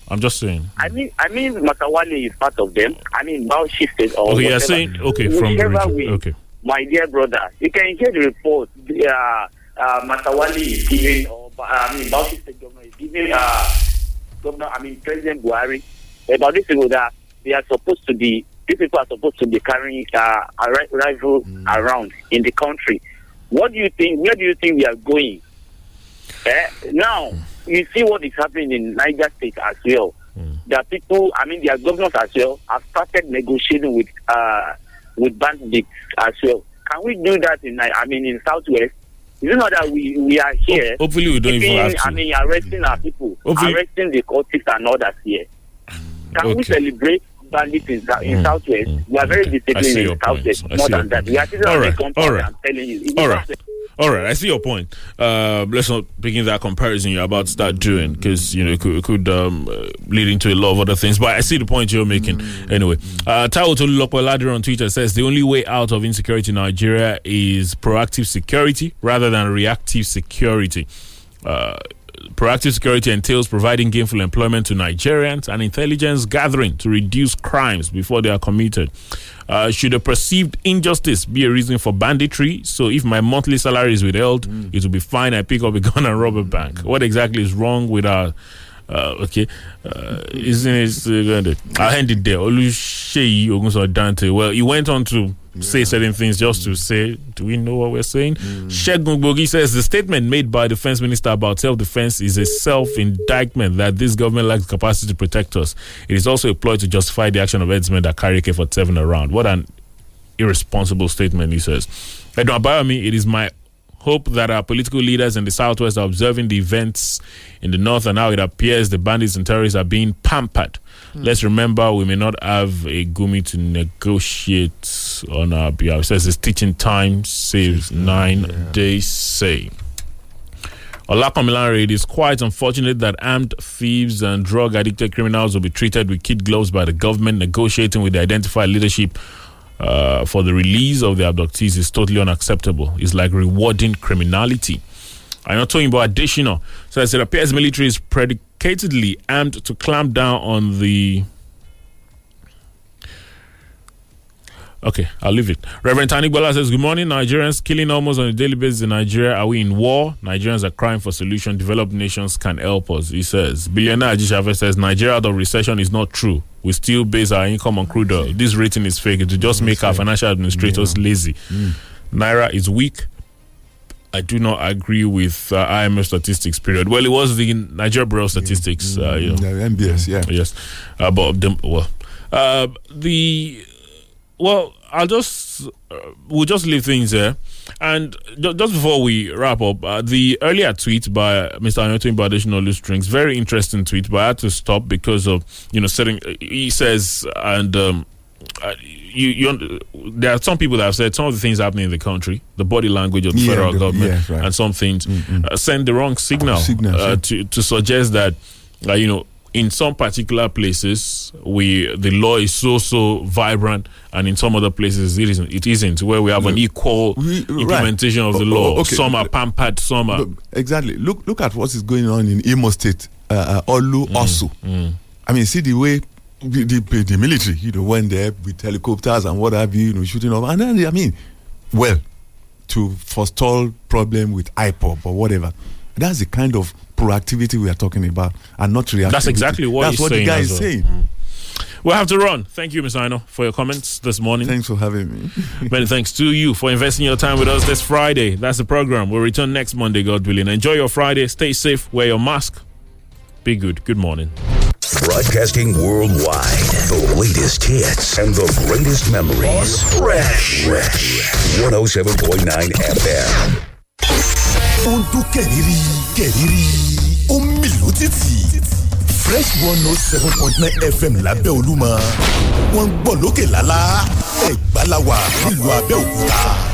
I'm just saying. I mean, I mean, Matawale is part of them. I mean, Bauchi State or Okay, you're saying okay from the region. way, Okay. my dear brother, you can hear the report. The, uh, uh, Matawale is giving, or uh, I mean, Bauchi State governor is giving, uh, governor, I mean, President Buhari about this people that they are supposed to be. These people are supposed to be carrying uh, rival around in the country. What do you think? Where do you think we are going? Eh? Now, you see what is happening in Niger State as well. There are people, I mean, their governors as well have started negotiating with uh, with bandits as well. Can we do that in, I mean, in Southwest? It not that we, we are here? hopefully we don't even have to. I mean, arresting our people, Hopefully- arresting the cultists and others here. Can we celebrate bandits in, in Mm, Southwest? We are very I disciplined in. Southwest. More than that, we are sitting All on right, the compound all right. and telling you. All right. All right, I see your point. Uh, let's not begin that comparison you're about to start doing because you know it could, it could um, uh, lead into a lot of other things. But I see the point you're making. Anyway, uh, Tao Tolulopo Ladder on Twitter says the only way out of insecurity in Nigeria is proactive security rather than reactive security. Uh, proactive security entails providing gainful employment to Nigerians and intelligence gathering to reduce crimes before they are committed. Uh, should a perceived injustice be a reason for banditry? So, if my monthly salary is withheld, it will be fine. I pick up a gun and rob a bank. What exactly is wrong with our? Uh, okay, uh, isn't it? Uh, I'll hand it there. Oluseyi Ogunso Dante. Well, he went on to say certain things just to say, do we know what we're saying? Mm. Shegun Bogi says the statement made by the Defense Minister about self defense is a self indictment that this government lacks capacity to protect us. It is also a ploy to justify the action of headsmen that carry AK 47 around. What an irresponsible statement, he says. Edwin Abayomi, it is my hope that our political leaders in the southwest are observing the events in the north and how it appears the bandits and terrorists are being pampered. Hmm. Let's remember we may not have a gumi to negotiate on our behalf. It says it's teaching time saves nine days say. Olakamilare, it is quite unfortunate that armed thieves and drug addicted criminals will be treated with kid gloves by the government. Negotiating with the identified leadership uh, for the release of the abductees is totally unacceptable. It's like rewarding criminality. I'm not talking about additional. So as it appears, military is predicatedly armed to clamp down on the. Okay, I'll leave it. Reverend Tani Bola says, Good morning, Nigerians killing almost on a daily basis in Nigeria. Are we in war? Nigerians are crying for solution. Developed nations can help us. He says, Billionaire Ajishafe says, Nigeria out of recession is not true. We still base our income on crude oil. This rating is fake. It will just make our financial administrators lazy. Naira is weak. I do not agree with uh, IMF statistics. Period. Well, it was the Nigeria Bureau of Statistics. Uh, you know. NBS, yeah. Yes, uh, but the, well, uh, the well, I'll just uh, we'll just leave things there. And just before we wrap up, uh, the earlier tweet by Mr. Ayotin Badeshino Strings, very interesting tweet, but I had to stop because of you know setting. He says and. Um, uh, you, you, there are some people that have said some of the things happening in the country, the body language of the Yeah, federal the- government, yeah, right. and some things uh, send the wrong signal, uh, yeah. to to suggest that uh, you know in some particular places we the law is so so vibrant, and in some other places it isn't. It isn't where we have an equal implementation of the law. okay. Some are pampered, some are. Exactly. Look look at what is going on in Imo State, uh, uh, Orlu, Osu. mm. I mean, see the way the, the, the military, you know, went there with helicopters and what have you, you know, shooting off. And then, I mean, well, to forestall problem with IPOB or whatever. That's the kind of proactivity we are talking about and not reactivity. That's exactly what That's he's what saying the guy is well. saying. Mm. We'll have to run. Thank you, Ms. Aino, for your comments this morning. Thanks for having me. Many thanks to you for investing your time with us this Friday. That's the program. We'll return next Monday, God willing. Enjoy your Friday. Stay safe. Wear your mask. Be good. Good morning. Broadcasting worldwide. The latest hits and the greatest memories. Fresh. Fresh. 107.9 FM. Ó ń dún kẹ̀rìírí kẹ̀rìírí. Ó ń títì fresh one note seven point nine fm lábẹ́ olúmọ wọ́n ń gbọ́ lókè lálá. Ẹ̀gbá la wà nílùú abẹ́òkúta.